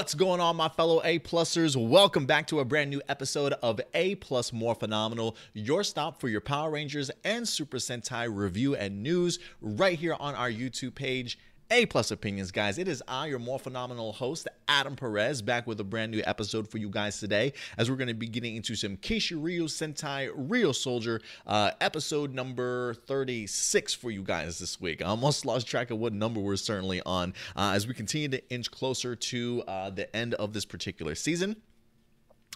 What's going on, my fellow A plusers? Welcome back to a brand new episode of A Plus Morphinominal, your stop for your Power Rangers and Super Sentai review and news right here on our YouTube page. A plus opinions, guys. It is I, your more phenomenal host, Adam Perez, back with a brand new episode for you guys today, as we're going to be getting into some Kishiryu Sentai Ryusoulger, uh, episode number 36 for you guys this week. I almost lost track of what number we're certainly on uh, as we continue to inch closer to uh, the end of this particular season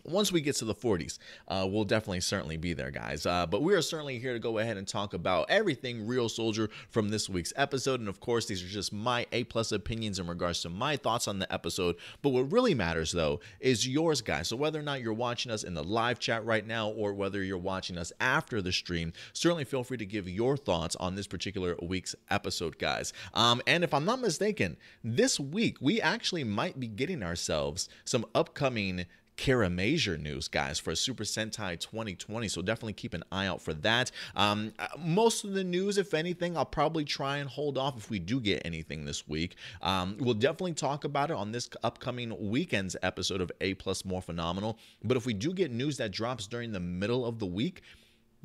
once we get to the 40s, uh, we'll definitely certainly be there, guys. Uh, but we are certainly here to go ahead and talk about everything Ryusoulger from this week's episode. And of course, these are just my A plus opinions in regards to my thoughts on the episode. But what really matters, though, is yours, guys. So whether or not you're watching us in the live chat right now or whether you're watching us after the stream, certainly feel free to give your thoughts on this particular week's episode, guys. Um, and if I'm not mistaken, this week we actually might be getting ourselves some upcoming Kiramager news, guys, for Super Sentai 2020. So definitely keep an eye out for that. Um, uh, most of the news, if anything, I'll probably try and hold off if we do get anything this week. Um, we'll definitely talk about it on this upcoming weekend's episode of A Plus Morphinominal. But if we do get news that drops during the middle of the week,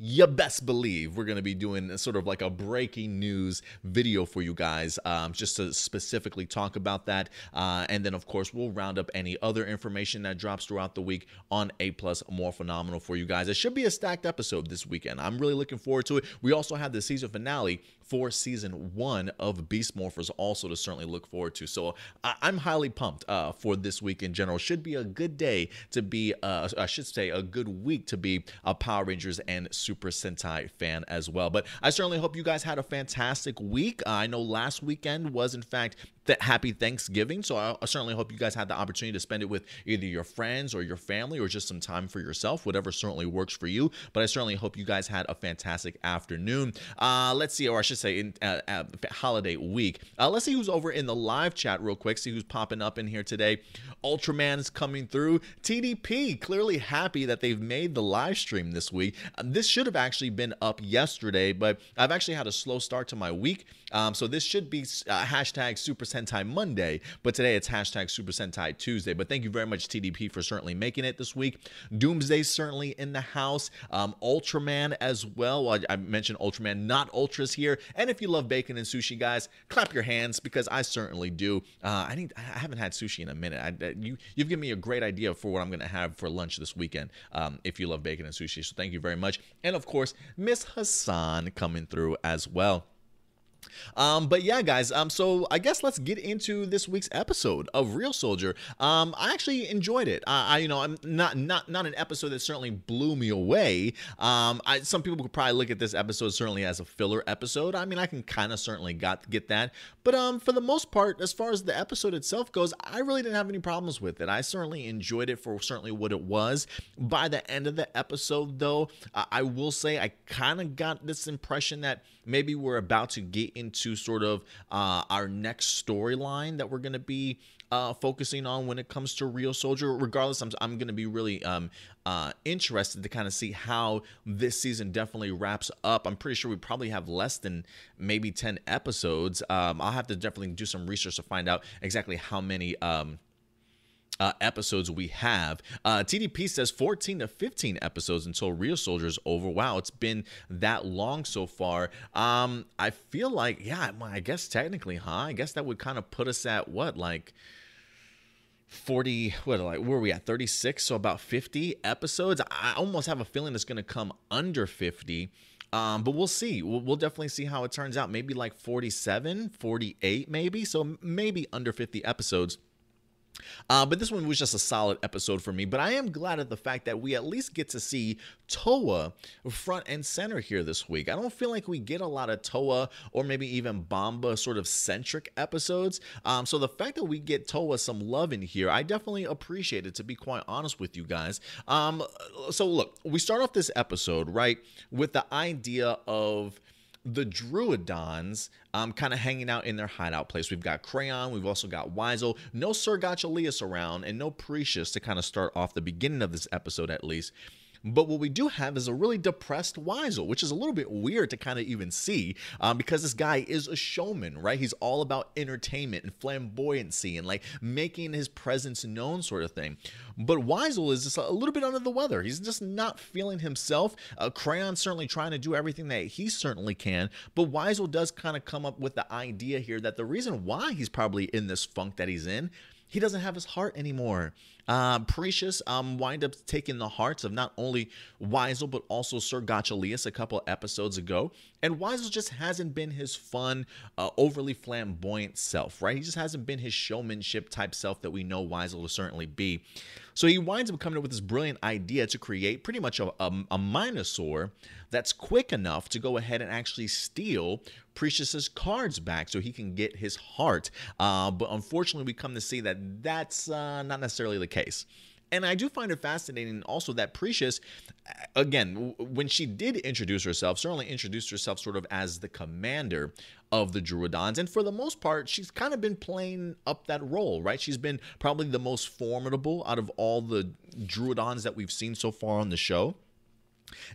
you best believe we're going to be doing sort of like a breaking news video for you guys um, just to specifically talk about that. Uh, and then of course we'll round up any other information that drops throughout the week on a plus Morphinominal for you guys. It should be a stacked episode this weekend. I'm really looking forward to it. We also have the season finale for season one of Beast Morphers also to certainly look forward to. So I'm highly pumped uh, for this week in general. Should be a good day to be, uh, I should say, a good week to be a Power Rangers and Super Sentai fan as well. But I certainly hope you guys had a fantastic week. Uh, I know last weekend was, in fact, that happy Thanksgiving. So I, I, certainly hope you guys had the opportunity to spend it with either your friends or your family or just some time for yourself, whatever certainly works for you. But I certainly hope you guys had a fantastic afternoon. Uh, let's see, or I should say, in uh, uh, holiday week. Uh, let's see who's over in the live chat real quick. See who's popping up in here today. Ultraman's coming through. TDP clearly happy that they've made the live stream this week. Uh, this should have actually been up yesterday, but I've actually had a slow start to my week. Um, so this should be uh, hashtag Super Sentai Monday, but today it's hashtag Super Sentai Tuesday. But thank you very much, TDP, for certainly making it this week. Doomsday certainly in the house. Um, Ultraman as well. well. I mentioned Ultraman, not Ultras here. And if you love bacon and sushi, guys, clap your hands because I certainly do. Uh, I need. I haven't had sushi in a minute. I, you you've given me a great idea for what I'm going to have for lunch this weekend. Um, if you love bacon and sushi, so thank you very much. And of course, Miss Hassan coming through as well. Um, but yeah, guys. Um, so I guess let's get into this week's episode of Ryusoulger. Um, I actually enjoyed it. I, you know, I'm not not not an episode that certainly blew me away. Um, I, some people could probably look at this episode certainly as a filler episode. I mean, I can kind of certainly got get that. But um, for the most part, as far as the episode itself goes, I really didn't have any problems with it. I certainly enjoyed it for certainly what it was. By the end of the episode, though, uh, I will say I kind of got this impression that maybe we're about to get into sort of uh, our next storyline that we're going to be uh, focusing on when it comes to Ryusoulger. Regardless, I'm, I'm going to be really um, uh, interested to kind of see how this season definitely wraps up. I'm pretty sure we probably have less than maybe 10 episodes. Um, I'll have to definitely do some research to find out exactly how many. Um, uh, episodes we have. Uh, TDP says 14 to 15 episodes until Ryusoulger's over. Wow, it's been that long so far. Um, I feel like, yeah, I guess technically, huh? I guess that would kind of put us at what, like 40 what like where are we at 36 so about 50 episodes i almost have a feeling it's going to come under 50 um, but we'll see we'll, we'll, definitely see how it turns out maybe like 47 48 maybe so maybe under 50 episodes uh, but this one was just a solid episode for me. But I am glad at the fact that we at least get to see Towa front and center here this week. I don't feel like we get a lot of Towa or maybe even Bamba sort of centric episodes. Um, so the fact that we get Towa some love in here, I definitely appreciate it, to be quite honest with you guys. Um, so look, we start off this episode, right, with the idea of the Druidons um, kind of hanging out in their hideout place. We've got Crayon, we've also got Wyzul, no Sir Gachalias around, and no Pricious to kind of start off the beginning of this episode at least. But what we do have is a really depressed Wyzul, which is a little bit weird to kind of even see um, because this guy is a showman, right? He's all about entertainment and flamboyancy and like making his presence known, sort of thing. But Wyzul is just a little bit under the weather. He's just not feeling himself. Uh, Crayon certainly trying to do everything that he certainly can, but Wyzul does kind of come up with the idea here that the reason why he's probably in this funk that he's in he doesn't have his heart anymore. Uh, Pricious um, wind up taking the hearts of not only Wyzul, but also Sir Gotchalius a couple episodes ago. And Wyzul just hasn't been his fun, uh, overly flamboyant self, right? He just hasn't been his showmanship type self that we know Wyzul to certainly be. So he winds up coming up with this brilliant idea to create pretty much a, a, a Minosaur that's quick enough to go ahead and actually steal Pricious's cards back so he can get his heart. Uh, but unfortunately, we come to see that that's uh, not necessarily the case. And I do find it fascinating also that Pricious, again, when she did introduce herself, certainly introduced herself sort of as the commander of the Druidons. And for the most part, she's kind of been playing up that role, right? She's been probably the most formidable out of all the Druidons that we've seen so far on the show.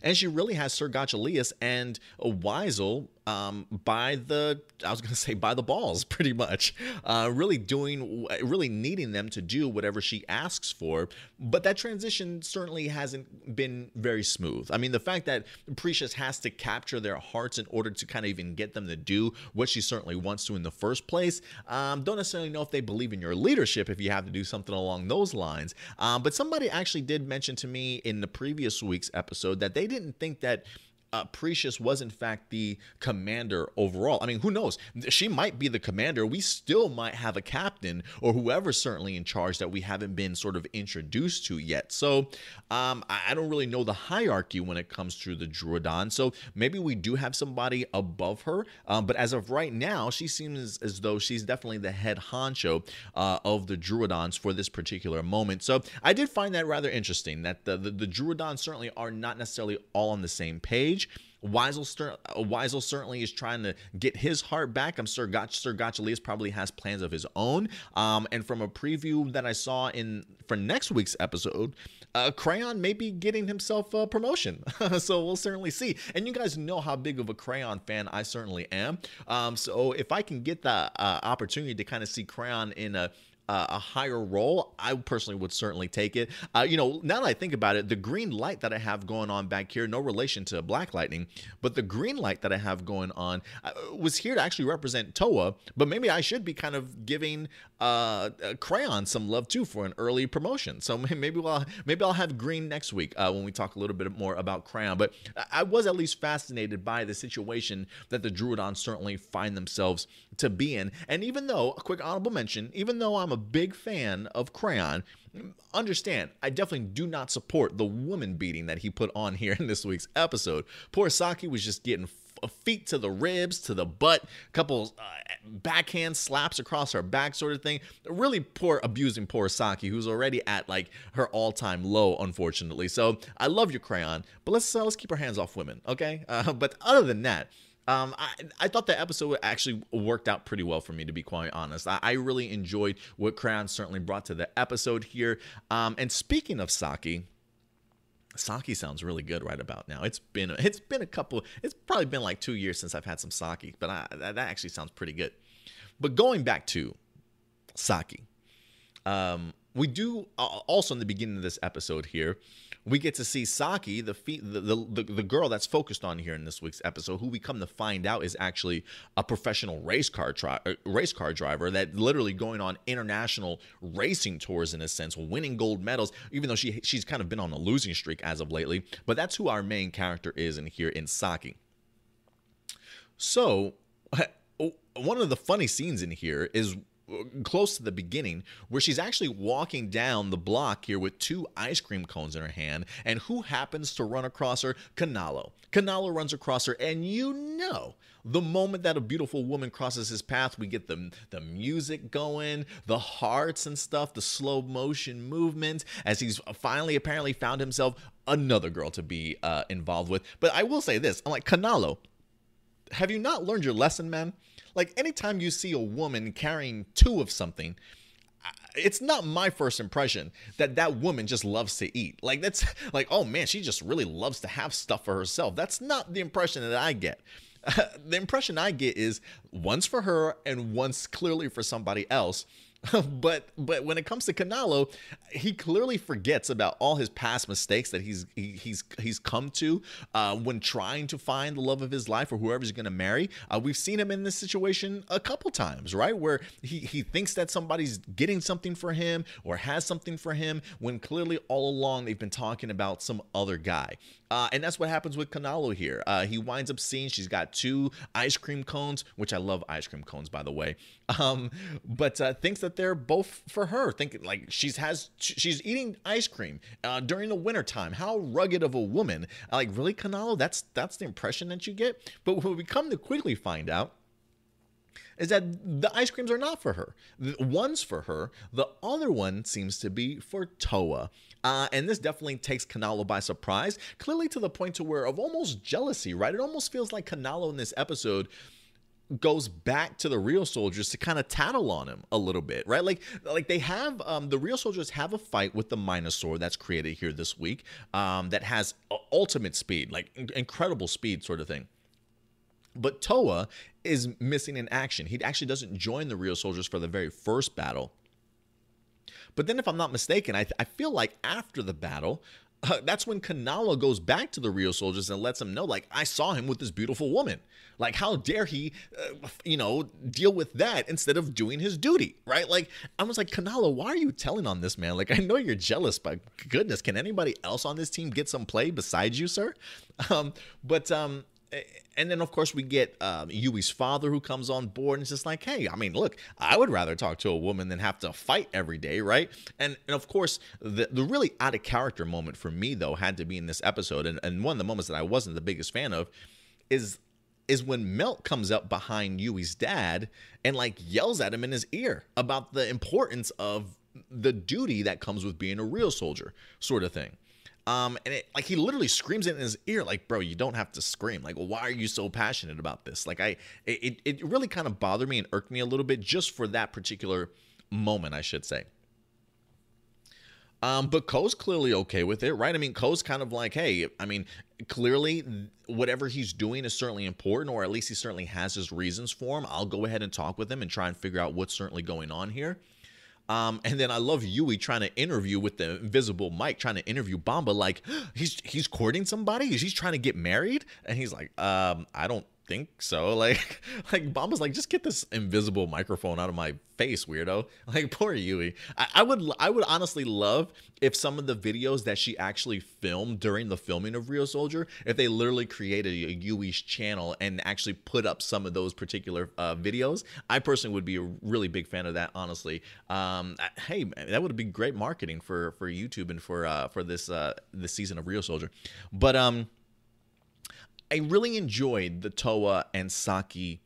And she really has Sir Gotchalius and Wyzul um, by the I was going to say by the balls, pretty much. Uh, really doing, really needing them to do whatever she asks for. But that transition certainly hasn't been very smooth. I mean, the fact that Pricious has to capture their hearts in order to kind of even get them to do what she certainly wants to in the first place. Um, don't necessarily know if they believe in your leadership if you have to do something along those lines. Um, but somebody actually did mention to me in the previous week's episode that they didn't think that uh, Pricious was in fact the commander overall. I mean, who knows? She might be the commander. We still might have a captain or whoever certainly in charge that we haven't been sort of introduced to yet. So um, I don't really know the hierarchy when it comes to the Druidon. So maybe we do have somebody above her. Um, but as of right now, she seems as though she's definitely the head honcho uh, of the Druidons for this particular moment. So I did find that rather interesting that the, the, the Druidons certainly are not necessarily all on the same page. Wyzul, uh, Wyzul certainly is trying to get his heart back. I'm sure Gotch, Sir probably has plans of his own. Um, and from a preview that I saw in for next week's episode, uh, Crayon may be getting himself a promotion. so we'll certainly see. And you guys know how big of a Crayon fan I certainly am. Um, so if I can get the uh, opportunity to kind of see Crayon in a uh, a higher role, I personally would certainly take it. Uh, you know, now that I think about it, the green light that I have going on back here, no relation to Black Lightning, but the green light that I have going on uh, was here to actually represent Towa. But maybe I should be kind of giving uh, Crayon some love too for an early promotion. So maybe we'll maybe I'll have green next week uh, when we talk a little bit more about Crayon. But I was at least fascinated by the situation that the Druidons certainly find themselves to be in. And even though a quick honorable mention, even though I'm a big fan of Crayon, understand, I definitely do not support the woman beating that he put on here in this week's episode. Poor Saki was just getting feet to the ribs, to the butt, a couple uh, backhand slaps across her back, sort of thing. Really poor abusing poor Saki, who's already at like her all-time low, unfortunately. So I love your crayon, but let's uh, let's keep our hands off women, okay? Uh, but other than that, um, I, I thought the episode actually worked out pretty well for me, to be quite honest. I, I really enjoyed what Crayon certainly brought to the episode here. Um, and speaking of Saki, Saki sounds really good right about now. It's been it's been a couple. It's probably been like two years since I've had some Saki, but I, that, actually sounds pretty good. But going back to Saki, um, we do uh, also in the beginning of this episode here we get to see Saki, the, the, the, the girl that's focused on here in this week's episode, who we come to find out is actually a professional race car tri- uh, race car driver that literally going on international racing tours in a sense, winning gold medals, even though she she's kind of been on a losing streak as of lately. But that's who our main character is in here in Saki. So one of the funny scenes in here is close to the beginning where she's actually walking down the block here with two ice cream cones in her hand and who happens to run across her? Canalo Canalo runs across her and you know the moment that a beautiful woman crosses his path we get the the music going the hearts and stuff the slow motion movement as he's finally apparently found himself another girl to be uh, involved with. But I will say this I'm like Canalo have you not learned your lesson man like anytime you see a woman carrying two of something, it's not my first impression that that woman just loves to eat. Like that's like, oh man, she just really loves to have stuff for herself. That's not the impression that I get. the impression I get is once for her and once clearly for somebody else. but but when it comes to Canalo, he clearly forgets about all his past mistakes that he's he, he's he's come to uh, when trying to find the love of his life or whoever he's going to marry. Uh, we've seen him in this situation a couple times, right, where he he thinks that somebody's getting something for him or has something for him when clearly all along they've been talking about some other guy. Uh, and that's what happens with Canalo here. Uh, he winds up seeing she's got two ice cream cones, which I love ice cream cones, by the way. Um, but uh, thinks that they're both for her. Thinking like she's has she's eating ice cream uh, during the wintertime. How rugged of a woman! Like really, Canalo? That's that's the impression that you get. But what we come to quickly find out is that the ice creams are not for her. One's for her, the other one seems to be for Towa. Uh, and this definitely takes Canalo by surprise, clearly to the point to where of almost jealousy, right? It almost feels like Canalo in this episode goes back to the Ryusoulgers to kind of tattle on him a little bit right like like they have um the Ryusoulgers have a fight with the minosaur that's created here this week um that has ultimate speed like incredible speed sort of thing but Towa is missing in action. He actually doesn't join the Ryusoulgers for the very first battle. But then, if I'm not mistaken, I, I feel like after the battle, uh, that's when Canalo goes back to the Ryusoulgers and lets them know, like, I saw him with this beautiful woman. Like, how dare he, uh, you know, deal with that instead of doing his duty, right? Like, I was like, Canalo, why are you telling on this man? Like, I know you're jealous, but goodness, can anybody else on this team get some play besides you, sir? Um, but um, and then of course we get um, Yui's father who comes on board and it's just like, hey, I mean, look, I would rather talk to a woman than have to fight every day, right? And and of course the the really out of character moment for me though had to be in this episode, and, and one of the moments that I wasn't the biggest fan of is is when Melt comes up behind Yui's dad and like yells at him in his ear about the importance of the duty that comes with being a Ryusoulger, sort of thing. Um, and it like he literally screams it in his ear, like, bro, you don't have to scream. Like, why are you so passionate about this? Like, I it it really kind of bothered me and irked me a little bit just for that particular moment, I should say. Um, but Ko's clearly okay with it, right? I mean, Ko's kind of like, hey, I mean, clearly whatever he's doing is certainly important, or at least he certainly has his reasons for him. I'll go ahead and talk with him and try and figure out what's certainly going on here. Um, and then I love Yui trying to interview with the invisible Mike, trying to interview Bamba, like he's he's courting somebody, he's trying to get married, and he's like, um, I don't think so. Like, like Bamba's like, just get this invisible microphone out of my face, weirdo. Like, poor Yui. I, I, would, I would honestly love if some of the videos that she actually filmed during the filming of Ryusoulger, if they literally created a Yui's channel and actually put up some of those particular uh, videos. I personally would be a really big fan of that. Honestly, um, hey, that would be great marketing for for YouTube and for uh, for this uh, this season of Ryusoulger. But um I really enjoyed the Towa and Saki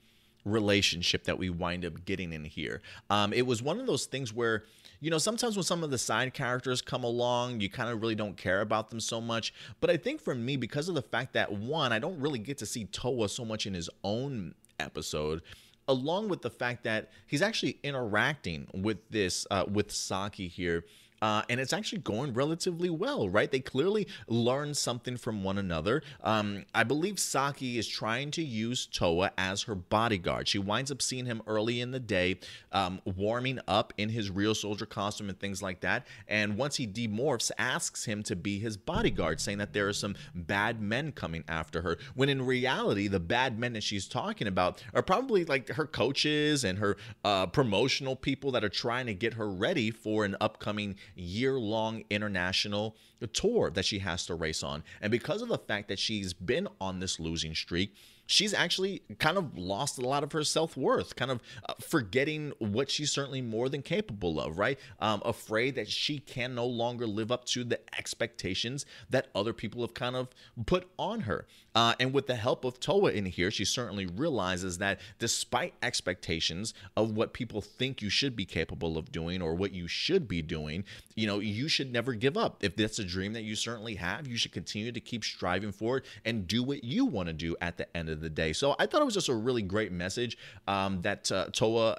relationship that we wind up getting in here. Um, it was one of those things where, you know, sometimes when some of the side characters come along, you kind of really don't care about them so much. But I think for me, because of the fact that one, I don't really get to see Towa so much in his own episode along with the fact that he's actually interacting with this uh, with Saki here uh, and it's actually going relatively well, right? They clearly learn something from one another. Um, I believe Saki is trying to use Towa as her bodyguard. She winds up seeing him early in the day, um, warming up in his Ryusoulger costume and things like that. And once he demorphs, asks him to be his bodyguard, saying that there are some bad men coming after her. When in reality, the bad men that she's talking about are probably like her coaches and her uh, promotional people that are trying to get her ready for an upcoming year long international tour that she has to race on. And because of the fact that she's been on this losing streak, she's actually kind of lost a lot of her self worth, kind of uh, forgetting what she's certainly more than capable of, right? Um, afraid that she can no longer live up to the expectations that other people have kind of put on her. Uh, and with the help of Towa in here, she certainly realizes that despite expectations of what people think you should be capable of doing or what you should be doing, you know, you should never give up. If that's a dream that you certainly have, you should continue to keep striving for it and do what you want to do at the end of the day. So I thought it was just a really great message um, that uh, Towa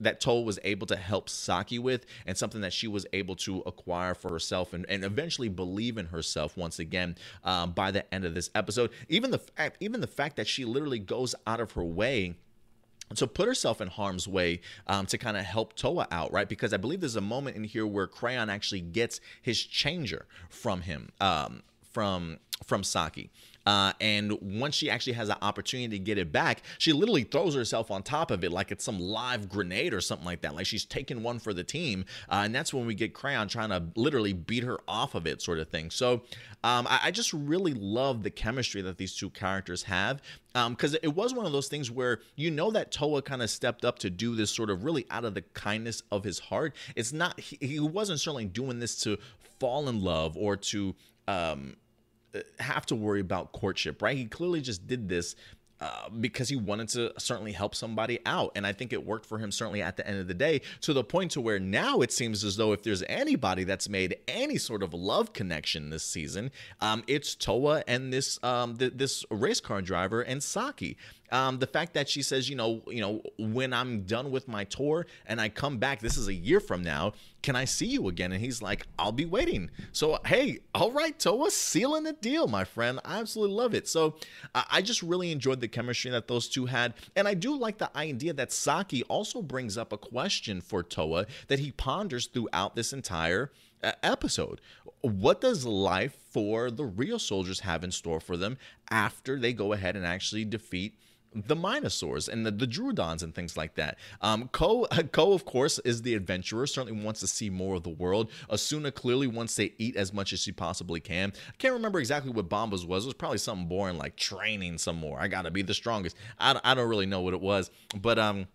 that Towa was able to help Saki with and something that she was able to acquire for herself and, and eventually believe in herself once again um, by the end of this episode. Even the fact, even the fact that she literally goes out of her way to put herself in harm's way um, to kind of help Towa out, right? Because I believe there's a moment in here where Crayon actually gets his changer from him, um, from from Saki. Uh, and once she actually has an opportunity to get it back, she literally throws herself on top of it like it's some live grenade or something like that. Like she's taking one for the team. Uh, and that's when we get Crayon trying to literally beat her off of it, sort of thing. So um, I, I, just really love the chemistry that these two characters have. Because um, it was one of those things where you know that Towa kind of stepped up to do this sort of really out of the kindness of his heart. It's not, he, he wasn't certainly doing this to fall in love or to. Um, have to worry about courtship, right? He clearly just did this uh, because he wanted to certainly help somebody out and i think it worked for him certainly at the end of the day to the point to where now it seems as though if there's anybody that's made any sort of love connection this season um, it's Towa and this um, th- this race car driver and saki um, the fact that she says, you know, you know, when I'm done with my tour and I come back, this is a year from now. Can I see you again? And he's like, I'll be waiting. So hey, all right, Towa, sealing the deal, my friend. I absolutely love it. So I just really enjoyed the chemistry that those two had, and I do like the idea that Saki also brings up a question for Towa that he ponders throughout this entire uh, episode. What does life for the Ryusoulgers have in store for them after they go ahead and actually defeat? The Minosaurs and the, the and things like that. Um, Ko, Ko, of course, is the adventurer, certainly wants to see more of the world. Asuna clearly wants to eat as much as she possibly can. I can't remember exactly what Bamba's was. It was probably something boring like training some more. I gotta be the strongest. I, I don't really know what it was, but um,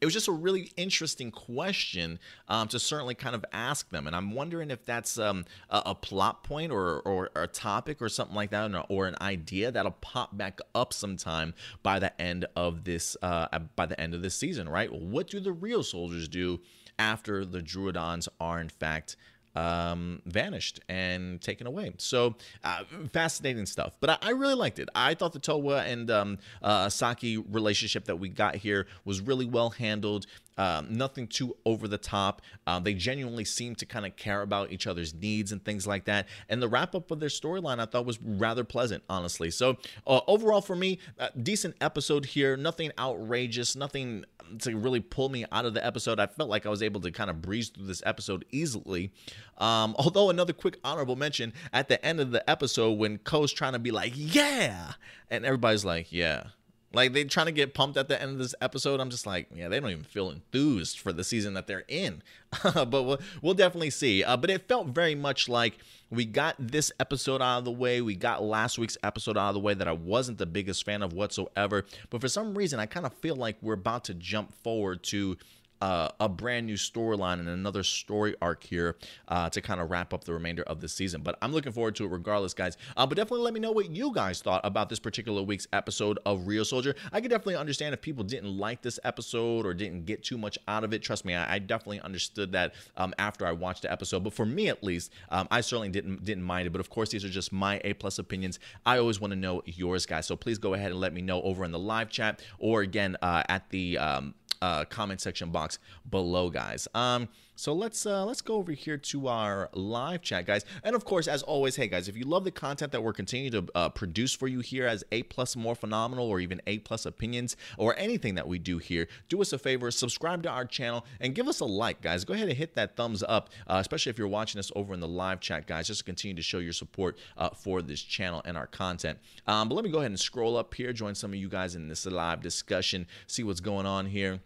it was just a really interesting question um, to certainly kind of ask them. And I'm wondering if that's um, a, a, plot point or, or, or, a topic or something like that, or, or, an idea that'll pop back up sometime by the end of this uh, by the end of this season, right? What do the Ryusoulgers do after the Druidons are in fact um, vanished and taken away. So uh, fascinating stuff. But I, I, really liked it. I thought the Towa and um, uh, Saki relationship that we got here was really well handled. Um, nothing too over the top. Uh, they genuinely seem to kind of care about each other's needs and things like that. And the wrap up of their storyline I thought was rather pleasant, honestly. So uh, overall, for me, decent episode here. Nothing outrageous. Nothing to really pull me out of the episode. I felt like I was able to kind of breeze through this episode easily. Um, although another quick honorable mention at the end of the episode when Ko's trying to be like, yeah, and everybody's like, yeah. Like they're trying to get pumped at the end of this episode. I'm just like, yeah, they don't even feel enthused for the season that they're in. but we'll, we'll definitely see. Uh, but it felt very much like we got this episode out of the way. We got last week's episode out of the way that I wasn't the biggest fan of whatsoever. But for some reason, I kind of feel like we're about to jump forward to uh, a brand new storyline and another story arc here uh, to kind of wrap up the remainder of the season. But I'm looking forward to it regardless, guys. Uh, but definitely let me know what you guys thought about this particular week's episode of Ryusoulger. I could definitely understand if people didn't like this episode or didn't get too much out of it. Trust me, I, I definitely understood that um, after I watched the episode. But for me, at least, um, I certainly didn't didn't mind it. But of course, these are just my A plus opinions. I always want to know yours, guys. So please go ahead and let me know over in the live chat or again uh, at the um, uh, comment section box below, guys. Um, so let's uh, let's go over here to our live chat, guys. And of course, as always, hey guys, if you love the content that we're continuing to uh, produce for you here as A plus Morphinominal, or even A plus opinions, or anything that we do here, do us a favor, subscribe to our channel, and give us a like, guys. Go ahead and hit that thumbs up, uh, especially if you're watching us over in the live chat, guys. Just to continue to show your support uh, for this channel and our content. Um, but let me go ahead and scroll up here, join some of you guys in this live discussion, see what's going on here.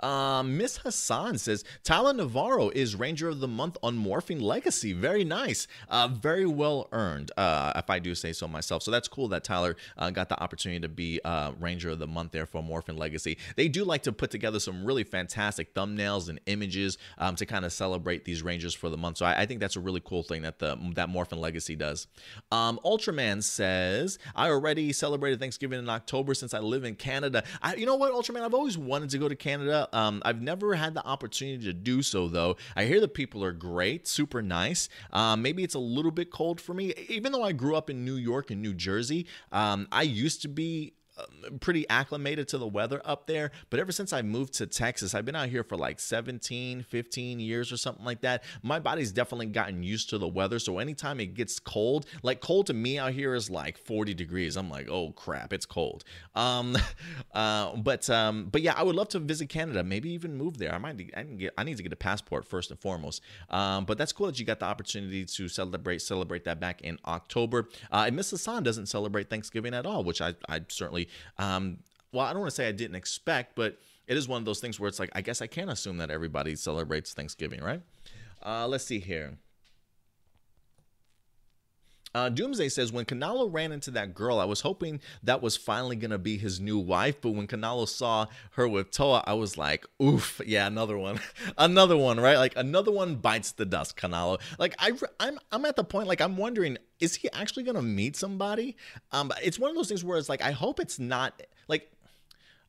Uh, Miss Hassan says Tyler Navarro is Ranger of the Month on Morphin Legacy. Very nice. Uh, very well earned, uh, if I do say so myself. So that's cool that Tyler uh, got the opportunity to be uh, Ranger of the Month there for Morphin Legacy. They do like to put together some really fantastic thumbnails and images um, to kind of celebrate these Rangers for the month. So I, I, think that's a really cool thing that the that Morphin Legacy does. Um, Ultraman says I already celebrated Thanksgiving in October since I live in Canada. I, you know what, Ultraman? I've always wanted to go to Canada. Um, I've never had the opportunity to do so, though. I hear the people are great, super nice. Um, maybe it's a little bit cold for me. Even though I grew up in New York and New Jersey, um, I used to be pretty acclimated to the weather up there. But ever since I moved to Texas, I've been out here for like 17, 15 years or something like that. My body's definitely gotten used to the weather. So anytime it gets cold, like cold to me out here is like 40 degrees. I'm like, oh crap, it's cold. Um, uh, but um, but yeah, I would love to visit Canada. Maybe even move there. I might. I, get, I need to get a passport first and foremost. Um, but that's cool that you got the opportunity to celebrate celebrate that back in October. Uh, and Miss Hassan doesn't celebrate Thanksgiving at all, which I I certainly um, well, I don't want to say I didn't expect, but it is one of those things where it's like, I guess I can't assume that everybody celebrates Thanksgiving, right? Uh, let's see here. Uh, Doomsday says when Canalo ran into that girl, I was hoping that was finally gonna be his new wife. But when Canalo saw her with Towa, I was like, "Oof, yeah, another one, another one, right? Like another one bites the dust." Canalo, like I, I'm, I'm at the point like I'm wondering, is he actually gonna meet somebody? Um, it's one of those things where it's like I hope it's not like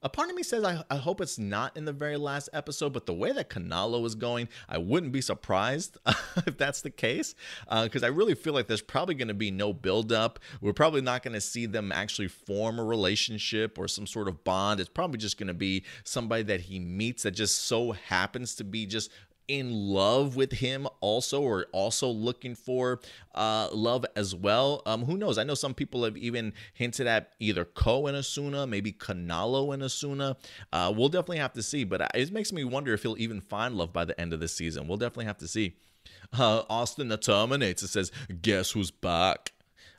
a part of me says I, I hope it's not in the very last episode, but the way that Canalo is going, I wouldn't be surprised if that's the case. Because uh, I really feel like there's probably going to be no buildup. We're probably not going to see them actually form a relationship or some sort of bond. It's probably just going to be somebody that he meets that just so happens to be just in love with him also or also looking for uh, love as well. Um, who knows? I know some people have even hinted at either Ko and Asuna, maybe Canalo and Asuna. Uh, we'll definitely have to see, but it makes me wonder if he'll even find love by the end of the season. We'll definitely have to see. Uh, Austin the Terminator says, "Guess who's back?"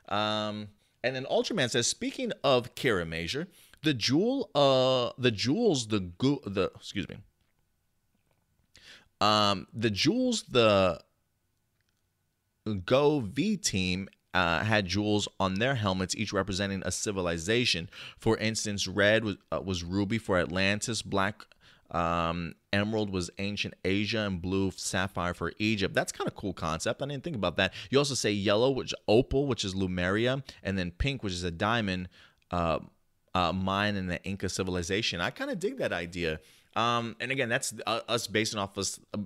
Um, and then Ultraman says, "Speaking of Kiramager, the jewel, uh, the jewels, the go- the excuse me." Um, the jewels, the Go V team uh, had jewels on their helmets, each representing a civilization. For instance, red was, uh, was ruby for Atlantis, black um, emerald was ancient Asia, and blue sapphire for Egypt. That's kind of cool concept. I didn't think about that. You also say yellow, which opal, which is Lemuria, and then pink, which is a diamond uh, uh mine in the Inca civilization. I kind of dig that idea. Um, and again, that's uh, us basing off of uh,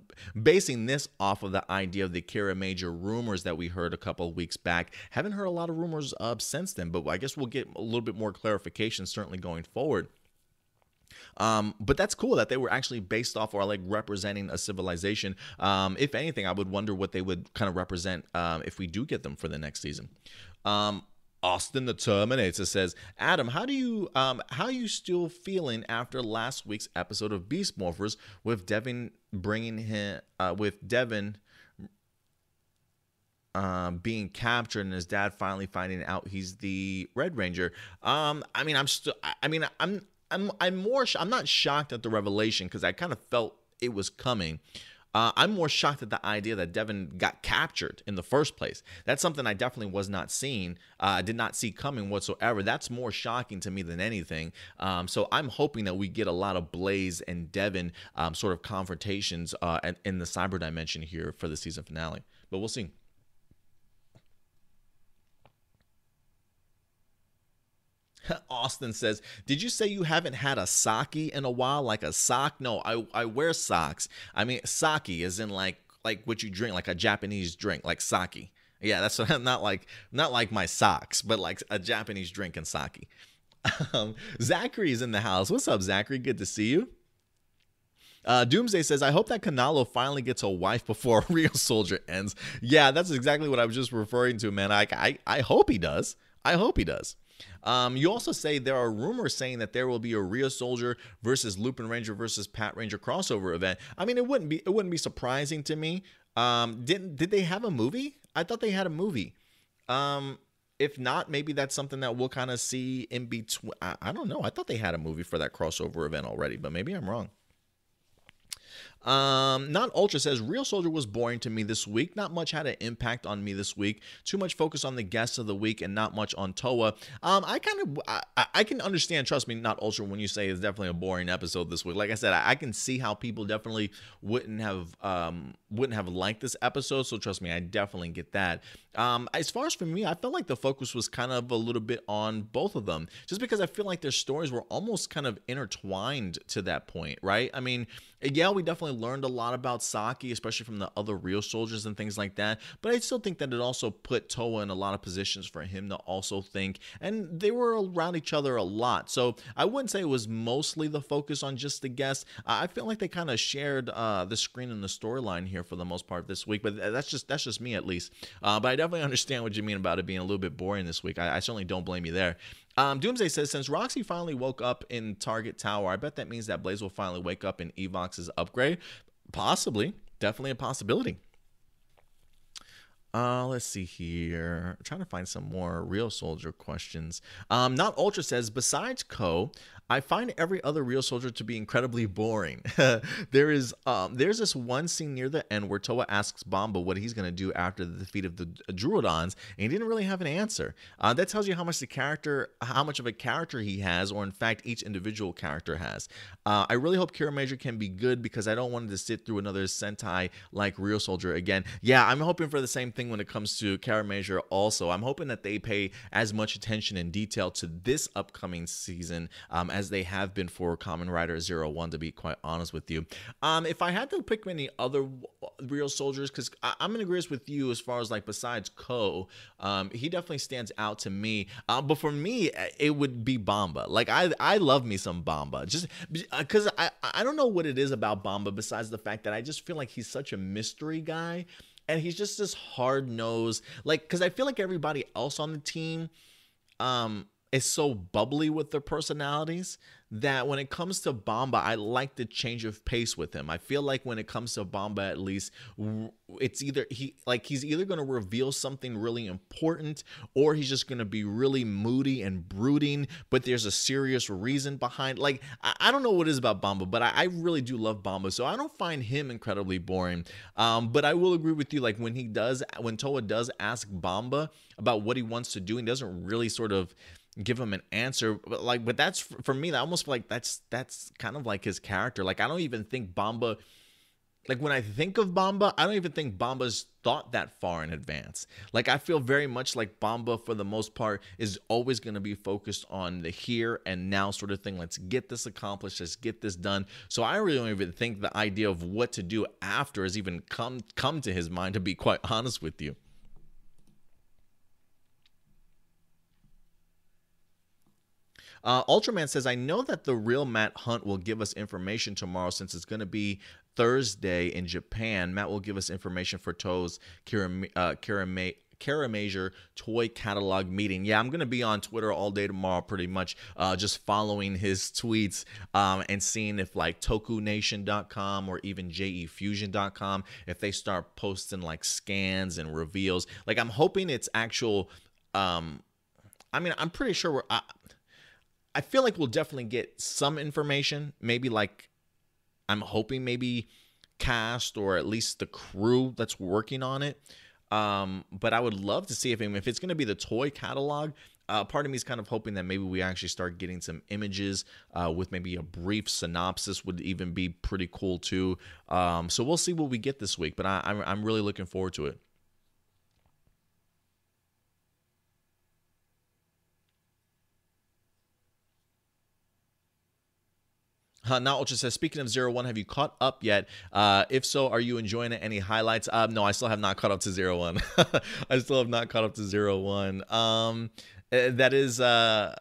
basing this off of the idea of the Kiramager rumors that we heard a couple of weeks back. Haven't heard a lot of rumors uh, since then, but I guess we'll get a little bit more clarification certainly going forward. Um, but that's cool that they were actually based off or like representing a civilization. Um, if anything, I would wonder what they would kind of represent um, if we do get them for the next season. Um, Austin the Terminator says, Adam, how do you um how are you still feeling after last week's episode of Beast Morphers with Devin bringing him uh, with Devin um, being captured and his dad finally finding out he's the Red Ranger. Um, I mean, I'm still. I mean, I'm. I'm. I'm more. I'm not shocked at the revelation because I kind of felt it was coming. Uh, I'm more shocked at the idea that Devin got captured in the first place. That's something I definitely was not seeing, uh, did not see coming whatsoever. That's more shocking to me than anything. Um, so I'm hoping that we get a lot of Blaze and Devin um, sort of confrontations uh, in the cyber dimension here for the season finale. But we'll see. Austin says, "Did you say you haven't had a sake in a while, like a sock? No, I I wear socks. I mean, sake is in like like what you drink, like a Japanese drink, like sake. Yeah, that's what, not like not like my socks, but like a Japanese drink and sake." Um, Zachary is in the house. What's up, Zachary? Good to see you. Uh, Doomsday says, I hope that Canalo finally gets a wife before a Ryusoulger ends. Yeah, that's exactly what I was just referring to, man. I, I, I hope he does. I hope he does. Um, you also say there are rumors saying that there will be a Ryusoulger versus Lupin Ranger versus Pat Ranger crossover event. I mean, it wouldn't be it wouldn't be surprising to me. Um, didn't did they have a movie? I thought they had a movie. Um, if not, maybe that's something that we'll kind of see in between. I, I don't know. I thought they had a movie for that crossover event already, but maybe I'm wrong. Um, Not Ultra says Ryusoulger was boring to me this week. Not much had an impact on me this week. Too much focus on the guests of the week and not much on Towa. Um, I kind of I, I, can understand. Trust me, Not Ultra when you say it's definitely a boring episode this week. Like I said, I, I can see how people definitely wouldn't have um wouldn't have liked this episode. So trust me, I definitely get that. Um, as far as for me, I felt like the focus was kind of a little bit on both of them, just because I feel like their stories were almost kind of intertwined to that point, right? I mean, yeah, we definitely learned a lot about Saki, especially from the other Ryusoulgers and things like that. But I still think that it also put Towa in a lot of positions for him to also think, and they were around each other a lot. So I wouldn't say it was mostly the focus on just the guests. I feel like they kind of shared uh, the screen and the storyline here for the most part this week, but that's just that's just me at least. Uh, but I definitely understand what you mean about it being a little bit boring this week. I, I certainly don't blame you there. Um, Doomsday says since Roxy finally woke up in Target Tower, I bet that means that Blaze will finally wake up in Evox's upgrade. Possibly, definitely a possibility. Uh, let's see here. I'm trying to find some more Ryusoulger questions. Um, not Ultra says, besides Ko, I find every other Ryusoulger to be incredibly boring. there is um, there's this one scene near the end where Towa asks Bamba what he's gonna do after the defeat of the Druidons, and he didn't really have an answer. Uh, that tells you how much the character, how much of a character he has, or in fact each individual character has. Uh, I really hope Kiramager can be good because I don't want to sit through another Sentai like Ryusoulger again. Yeah, I'm hoping for the same thing when it comes to Kiramager. Also, I'm hoping that they pay as much attention and detail to this upcoming season um, as they have been for Kamen Rider Zero One. To be quite honest with you, um, if I had to pick any other Ryusoulgers, because I'm in agreement with you as far as like besides Ko, um, he definitely stands out to me. Uh, but for me, it would be Bamba. Like I, I love me some Bamba, just because I, I don't know what it is about Bamba besides the fact that I just feel like he's such a mystery guy and he's just this hard nosed like because i feel like everybody else on the team um is so bubbly with their personalities that when it comes to Bamba, I like the change of pace with him. I feel like when it comes to Bamba, at least, it's either he like he's either going to reveal something really important or he's just going to be really moody and brooding. But there's a serious reason behind. Like I, I don't know what it is about Bamba, but I, I, really do love Bamba, so I don't find him incredibly boring. Um, but I will agree with you. Like when he does, when Towa does ask Bamba about what he wants to do, and doesn't really sort of give him an answer but like but that's for me that almost like that's that's kind of like his character. Like i don't even think bamba like when i think of bamba i don't even think bamba's thought that far in advance. Like i feel very much like bamba for the most part is always going to be focused on the here and now sort of thing. Let's get this accomplished let's get this done. So i really don't even think the idea of what to do after has even come come to his mind to be quite honest with you Uh, Ultraman says, I know that the real Matt Hunt will give us information tomorrow since it's going to be Thursday in Japan. Matt will give us information for Toe's Kira, uh, toy catalog meeting. Yeah, I'm going to be on Twitter all day tomorrow, pretty much uh, just following his tweets um, and seeing if like TokuNation.com or even JEFusion.com, if they start posting like scans and reveals. Like, I'm hoping it's actual. Um, I mean, I'm pretty sure we're. Uh, I feel like we'll definitely get some information. Maybe like I'm hoping maybe cast or at least the crew that's working on it. Um, but I would love to see if if it's going to be the toy catalog. Uh, part of me is kind of hoping that maybe we actually start getting some images uh, with maybe a brief synopsis would even be pretty cool too. Um, so we'll see what we get this week, but I, I'm, I'm really looking forward to it. Uh, now Ultra says, speaking of Zero One, have you caught up yet? Uh, if so, are you enjoying it? Any highlights? Um, no, I still have not caught up to Zero One. I still have not caught up to Zero One. Um, eh, that is uh,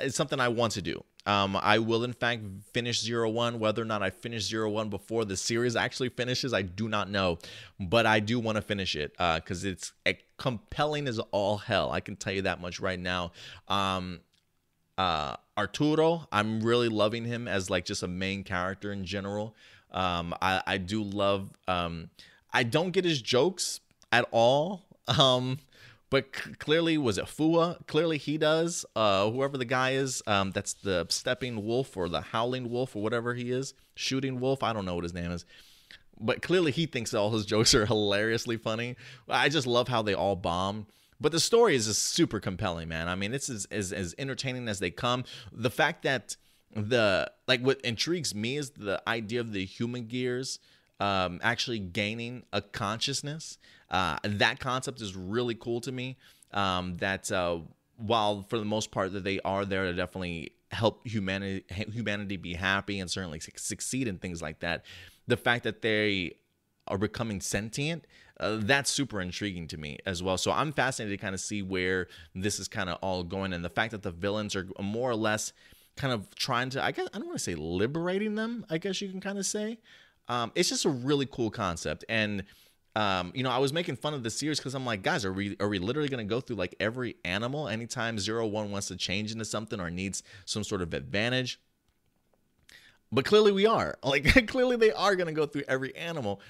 it's something I want to do. Um, I will in fact finish Zero One. Whether or not I finish Zero One before the series actually finishes, I do not know. But I do want to finish it because uh, it's eh, compelling as all hell. I can tell you that much right now. Um, uh, Aruto, I'm really loving him as like just a main character in general. Um, I, I do love. Um, I don't get his jokes at all. Um, but c- clearly was it Fuwa? Clearly he does. Uh, whoever the guy is, um, that's the stepping wolf or the howling wolf or whatever he is, shooting wolf. I don't know what his name is, but clearly he thinks all his jokes are hilariously funny. I just love how they all bomb. But the story is super compelling, man. I mean, it's as, as, as entertaining as they come. The fact that the like what intrigues me is the idea of the human gears um, actually gaining a consciousness. Uh, that concept is really cool to me. Um, that uh, while for the most part that they are there to definitely help humanity humanity be happy and certainly succeed in things like that. The fact that they are becoming sentient uh, that's super intriguing to me as well. So I'm fascinated to kind of see where this is kind of all going, and the fact that the villains are more or less kind of trying to, I guess, I don't want to say liberating them. I guess you can kind of say. Um, it's just a really cool concept, and um, you know, I was making fun of the series because I'm like, guys, are we are we literally gonna go through like every animal anytime zero one wants to change into something or needs some sort of advantage? But clearly we are. Like clearly they are gonna go through every animal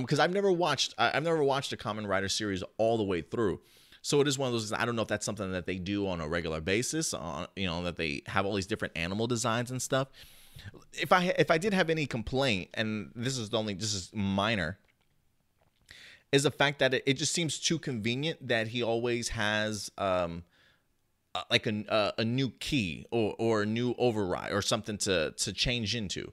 because um, I've never watched I've never watched a Kamen Rider series all the way through. So it is one of those. I don't know if that's something that they do on a regular basis. On you know that they have all these different animal designs and stuff. If I if I did have any complaint, and this is the only this is minor, is the fact that it, it just seems too convenient that he always has um like a, a new key or, or a new override or something to to change into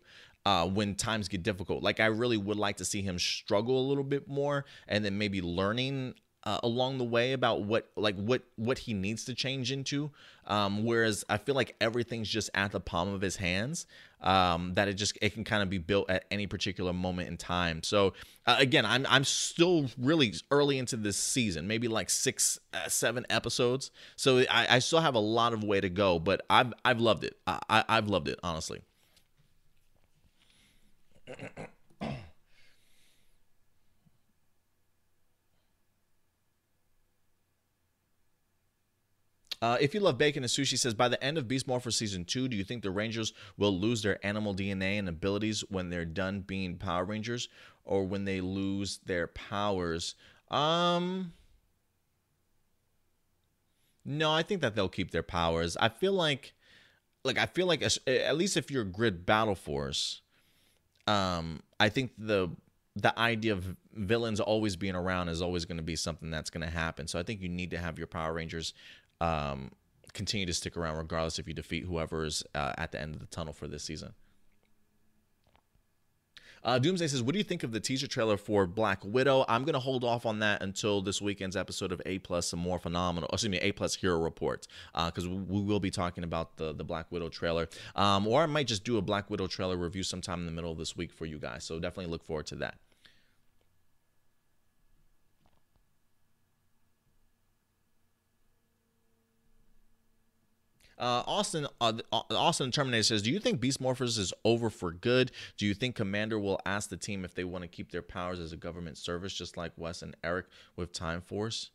uh, when times get difficult. Like I really would like to see him struggle a little bit more, and then maybe learning uh, along the way about what like what what he needs to change into. Um, whereas I feel like everything's just at the palm of his hands. Um, that it just it can kind of be built at any particular moment in time. So uh, again, I'm I'm still really early into this season, maybe like six uh, seven episodes. So I, I still have a lot of way to go, but I've I've loved it. I, I've loved it honestly. Uh, if you love bacon and sushi, says by the end of Beast Morpher season two, do you think the Rangers will lose their animal DNA and abilities when they're done being Power Rangers, or when they lose their powers? Um, no, I think that they'll keep their powers. I feel like, like I feel like at least if you're Grid Battle Force, um, I think the the idea of villains always being around is always going to be something that's going to happen. So I think you need to have your Power Rangers um, continue to stick around, regardless if you defeat whoever is uh, at the end of the tunnel for this season. Uh, Doomsday says, "What do you think of the teaser trailer for Black Widow?" I'm gonna hold off on that until this weekend's episode of A Plus and Morphinominal. Excuse me, A Plus Hero Report, because uh, we will be talking about the the Black Widow trailer, um, or I might just do a Black Widow trailer review sometime in the middle of this week for you guys. So definitely look forward to that. Uh, Austin, uh, uh, Austin Terminator says, "Do you think Beast Morphers is over for good? Do you think Commander will ask the team if they want to keep their powers as a government service, just like Wes and Eric with Time Force?"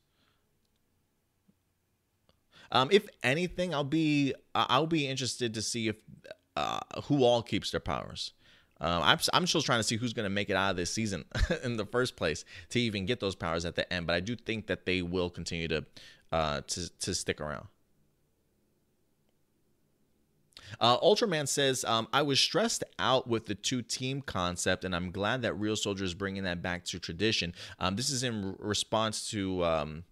Um, if anything, I'll be I'll be interested to see if uh, who all keeps their powers. Um, I'm, I'm still trying to see who's going to make it out of this season in the first place to even get those powers at the end. But I do think that they will continue to uh, to to stick around. Uh, Ultraman says, um, I was stressed out with the two team concept, and I'm glad that Ryusoulger is bringing that back to tradition. Um, this is in response to. Um,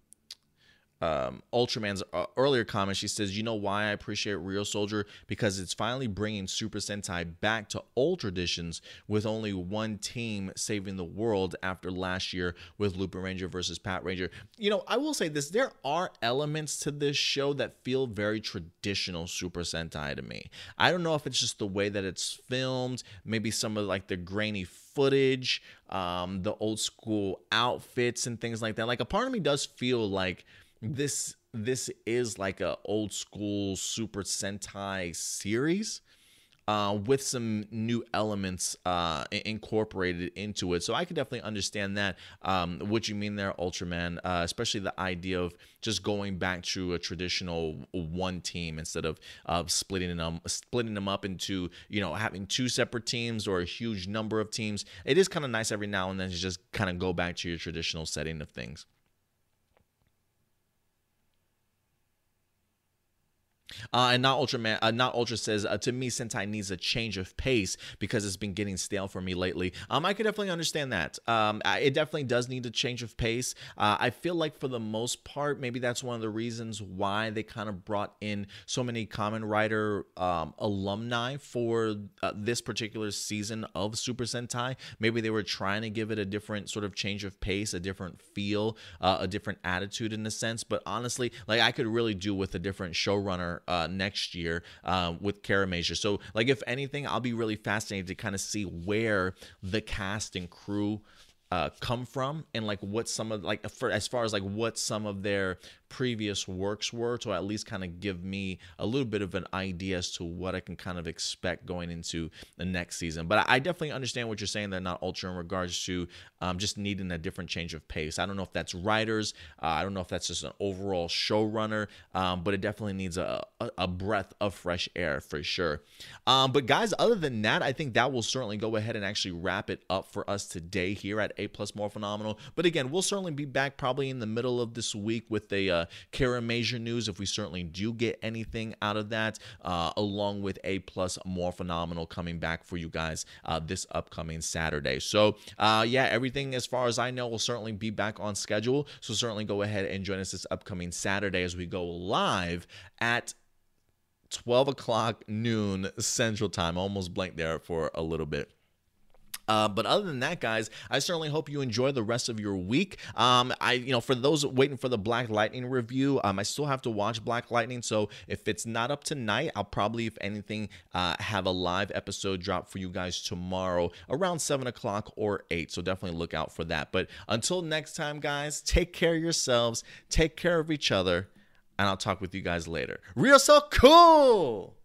um, Ultraman's uh, earlier comment, she says, "You know why I appreciate Ryusoulger because it's finally bringing Super Sentai back to old traditions with only one team saving the world after last year with Lupinranger versus Patranger." You know, I will say this: there are elements to this show that feel very traditional Super Sentai to me. I don't know if it's just the way that it's filmed, maybe some of like the grainy footage, um, the old school outfits and things like that. Like a part of me does feel like this this is like a old school Super Sentai series. Uh, with some new elements uh, incorporated into it. So I can definitely understand that. Um, what you mean there, Ultraman, uh, especially the idea of just going back to a traditional one team instead of splitting them splitting them up into you know having two separate teams or a huge number of teams. It is kind of nice every now and then to just kind of go back to your traditional setting of things. Uh, and not Ultraman, uh, not Ultra says uh, to me, Sentai needs a change of pace because it's been getting stale for me lately. Um, I could definitely understand that. Um, it definitely does need a change of pace. Uh, I feel like for the most part, maybe that's one of the reasons why they kind of brought in so many Kamen Rider um, alumni for uh, this particular season of Super Sentai. Maybe they were trying to give it a different sort of change of pace, a different feel, uh, a different attitude in a sense. But honestly, like I could really do with a different showrunner uh, next year uh, with Kiramager. So, like, if anything, I'll be really fascinated to kind of see where the cast and crew uh, come from and like what some of like for as far as like what some of their previous works were to at least kind of give me a little bit of an idea as to what I can kind of expect going into the next season. But I definitely understand what you're saying. They're not ultra in regards to um, just needing a different change of pace. I don't know if that's writers. Uh, I don't know if that's just an overall showrunner. Um, but it definitely needs a, a, a, breath of fresh air for sure. Um, but guys, other than that, I think that will certainly go ahead and actually wrap it up for us today here at A Plus More Phenomenal. But again, we'll certainly be back probably in the middle of this week with a uh, Kiramager news if we certainly do get anything out of that, uh, along with A plus Morphinominal coming back for you guys uh, this upcoming Saturday. So uh, yeah, everything as far as I know will certainly be back on schedule. So certainly go ahead and join us this upcoming Saturday as we go live at 12 o'clock noon Central Time. Almost blanked there for a little bit. Uh, but other than that, guys, I certainly hope you enjoy the rest of your week. Um, I, you know, for those waiting for the Black Lightning review, um, I still have to watch Black Lightning. So if it's not up tonight, I'll probably, if anything, uh, have a live episode drop for you guys tomorrow around seven o'clock or eight. So definitely look out for that. But until next time, guys, take care of yourselves, take care of each other, and I'll talk with you guys later. Real so cool.